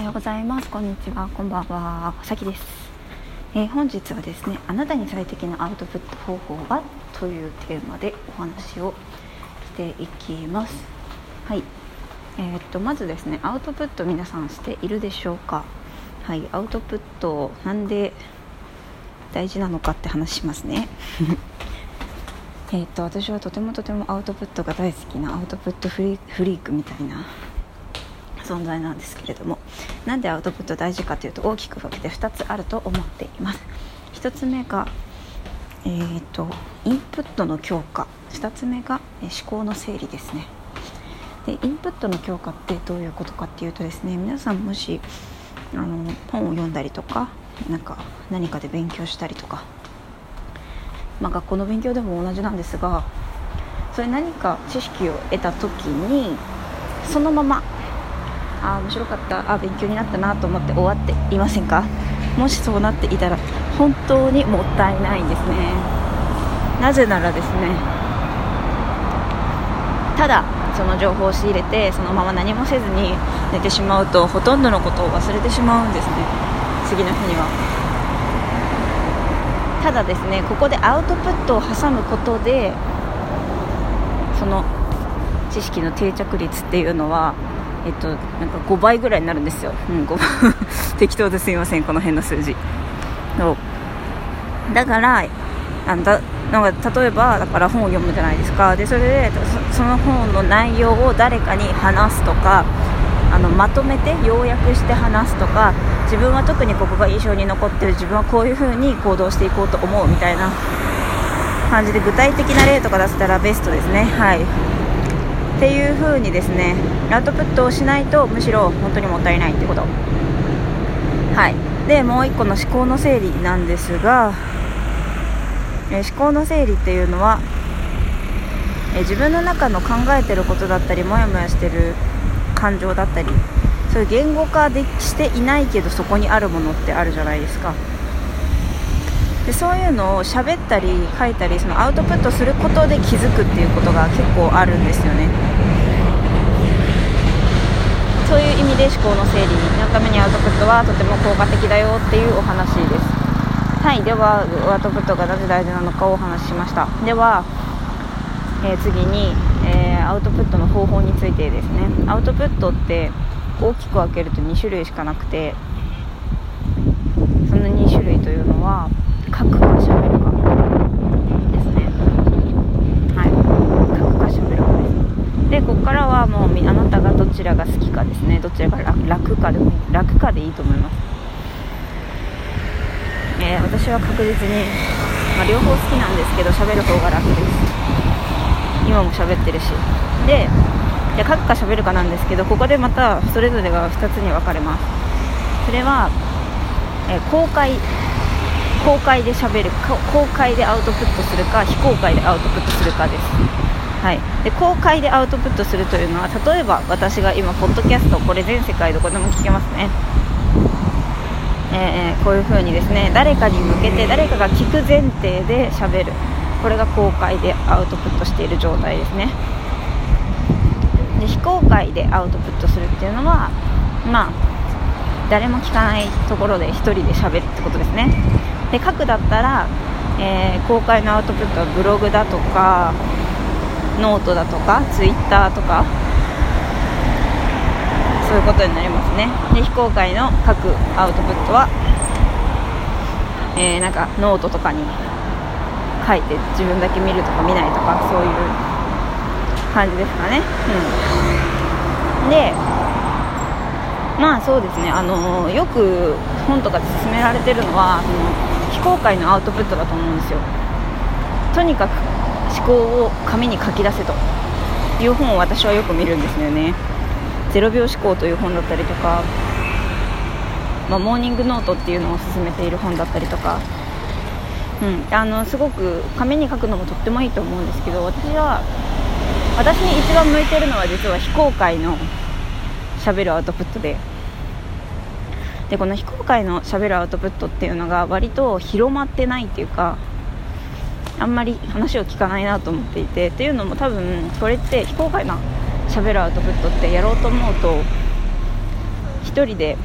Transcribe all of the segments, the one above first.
おはようございます。こんにちは。こんばんは。さきです、えー、本日はですねあなたに最適なアウトプット方法は？というテーマでお話をしていきます。はい。えー、っとまずですねアウトプット皆さんしているでしょうか？はい。アウトプットなんで大事なのかって話しますね。えっと私はとてもとてもアウトプットが大好きなアウトプットフリークみたいな存在なんですけれどもなんでアウトプット大事かというと大きく分けて2つあると思っています。1つ目が、えーと、インプットの強化。2つ目が、思考の整理ですね。でインプットの強化ってどういうことかっていうとですね皆さんもしあの本を読んだりとかなんか何かで勉強したりとか、まあ、学校の勉強でも同じなんですがそれ何か知識を得た時にそのままあ面白かった。あ勉強になったなと思って終わっていませんか？もしそうなっていたら本当にもったいないんですね。なぜならですねただその情報を仕入れてそのまま何もせずに寝てしまうとほとんどのことを忘れてしまうんですね。次の日には。ただですねここでアウトプットを挟むことでその知識の定着率っていうのはえっと、なんか5倍ぐらいになるんですよ、うん、適当ですいませんこの辺の数字。そう。だからあんだなんか例えばだから本を読むじゃないですか。でそれでその本の内容を誰かに話すとかあのまとめて要約して話すとか自分は特にここが印象に残ってる自分はこういう風に行動していこうと思うみたいな感じで具体的な例とか出せたらベストですね。はい。っていう風にですねアウトプットをしないとむしろ本当にもったいないってこと。はい。でもう1個の思考の整理なんですが、え思考の整理っていうのは、え自分の中の考えてることだったりモヤモヤしてる感情だったりそういう言語化でしていないけどそこにあるものってあるじゃないですか。でそういうのを喋ったり書いたりそのアウトプットすることで気づくっていうことが結構あるんですよねそういう意味で思考の整理のためにアウトプットはとても効果的だよっていうお話です。はいではアウトプットがなぜ大事なのかをお話ししました。では、えー、次に、えー、アウトプットの方法についてですね。アウトプットって大きく分けると2種類しかなくてその2種類というのは書くか喋る。かですねはい書くか喋るかここからはもうあなたがどちらが好きかですね。どちらが楽かでも楽かでいいと思います。えー、私は確実に、まあ、両方好きなんですけど喋る方が楽です。今も喋ってるし。でじゃ書くか喋るかなんですけどここでまたそれぞれが2つに分かれます。それは、えー、公開公開で喋る公開でアウトプットするか非公開でアウトプットするかです、はい、で公開でアウトプットするというのは例えば私が今ポッドキャストこれ全世界どこでも聞けますね。えー、こういう風にですね誰かに向けて誰かが聞く前提で喋る。これが公開でアウトプットしている状態ですね。で非公開でアウトプットするっていうのはまあ誰も聞かないところで1人で喋るってことですね。で書くだったら、えー、公開のアウトプットはブログだとかノートだとかツイッターとかそういうことになりますね。で非公開の書くアウトプットは、えー、なんかノートとかに書いて自分だけ見るとか見ないとかそういう感じですかね。うん。でまあそうですね。あのよく本とかで勧められてるのはその非公開のアウトプットだと思うんですよ。とにかく思考を紙に書き出せと。いう本を私はよく見るんですよね。0秒思考という本だったりとか、まあ、モーニングノートっていうのを勧めている本だったりとか、うん、あのすごく紙に書くのもとってもいいと思うんですけど私は私に一番向いてるのは実は非公開のしゃべるアウトプットで。でこの非公開のしゃべるアウトプットっていうのが割と広まってないっていうかあんまり話を聞かないなと思っていてっていうのも多分これって非公開なしゃべるアウトプットってやろうと思うと1人で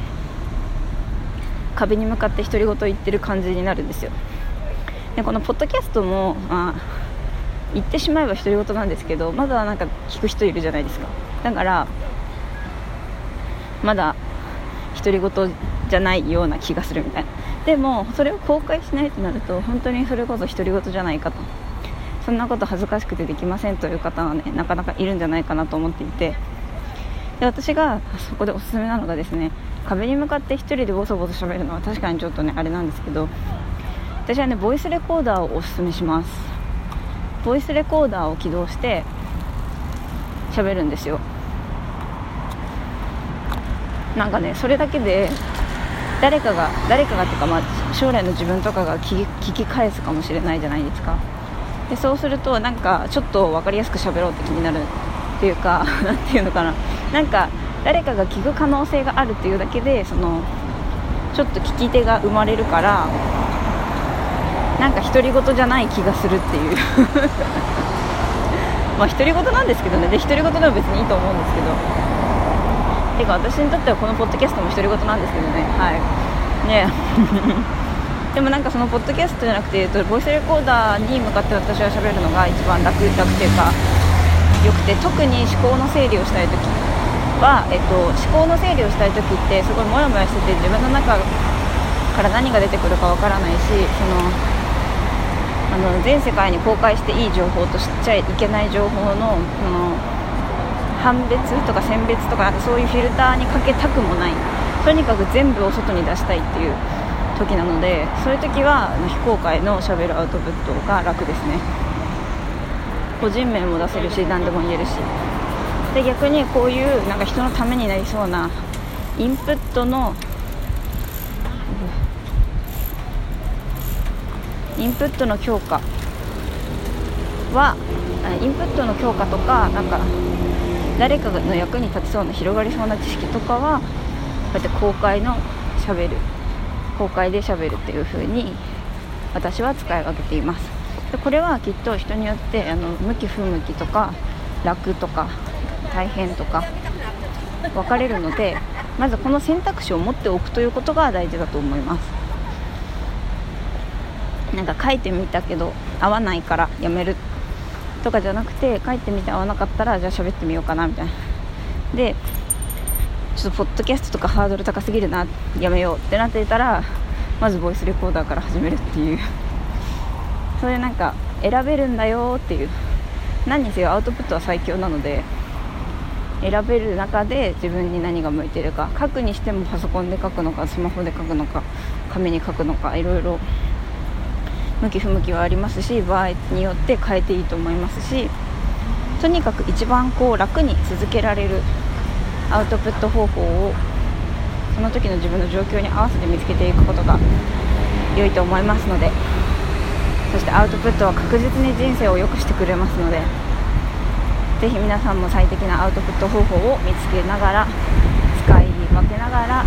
壁に向かって独り言言ってる感じになるんですよ。でこのポッドキャストも、まあ、言ってしまえば独り言なんですけどまだなんか聞く人いるじゃないですか。だからまだ独り言じゃないような気がするみたいな。でもそれを公開しないとなると本当にそれこそ独り言じゃないかと。そんなこと恥ずかしくてできませんという方はねなかなかいるんじゃないかなと思っていて。で私がそこでおすすめなのがですね壁に向かって1人でボソボソ喋るのは確かにちょっとねあれなんですけど私はねボイスレコーダーをおすすめします。ボイスレコーダーを起動して喋るんですよ。なんかねそれだけで誰かが誰かがっていうか、まあ、将来の自分とかが聞き聞き返すかもしれないじゃないですか。でそうするとなんかちょっと分かりやすく喋ろうって気になるっていうか 何ていうのかな。なんか誰かが聞く可能性があるっていうだけでそのちょっと聞き手が生まれるからなんか独り言じゃない気がするっていう。まあ独り言なんですけどね。で独り言でも別にいいと思うんですけど。てか私にとってはこのポッドキャストも独り言なんですけどね。はい。ね。でもなんかそのポッドキャストじゃなくて言うとボイスレコーダーに向かって私は喋るのが一番楽楽っていうかよくて特に思考の整理をしたい時は、えっと、思考の整理をしたい時ってすごいモヤモヤしてて自分の中から何が出てくるかわからないしそのあの全世界に公開していい情報と知っちゃいけない情報のその判別とか選別とかなんかそういうフィルターにかけたくもない。とにかく全部を外に出したいっていう時なのでそういう時は非公開のしゃべるアウトプットが楽ですね。個人名も出せるし何でも言えるし。で逆にこういうなんか人のためになりそうなインプットのインプットの強化はインプットの強化とかなんか誰かの役に立ちそうな広がりそうな知識とかはこうやって公開のしゃべる。公開でしゃべるっていう風に私は使い分けています。でこれはきっと人によってあの向き不向きとか楽とか大変とか分かれるのでまずこの選択肢を持っておくということが大事だと思います。なんか書いてみたけど合わないからやめる。とかじゃなくて書いてみて合わなかったらじゃあ喋ってみようかなみたいな。でちょっとポッドキャストとかハードル高すぎるなやめようってなっていたらまずボイスレコーダーから始めるっていう。それなんか選べるんだよっていう。何にせよアウトプットは最強なので選べる中で自分に何が向いてるか書くにしてもパソコンで書くのかスマホで書くのか紙に書くのかいろいろ向き不向きはありますし場合によって変えていいと思いますしとにかく一番こう楽に続けられるアウトプット方法をその時の自分の状況に合わせて見つけていくことが良いと思いますのでそしてアウトプットは確実に人生を良くしてくれますのでぜひ皆さんも最適なアウトプット方法を見つけながら使い分けながら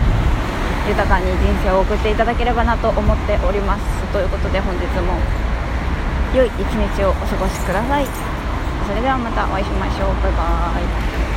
豊かに人生を送っていただければなと思っております。ということで本日も良い一日をお過ごしください。それではまたお会いしましょう。バイバーイ。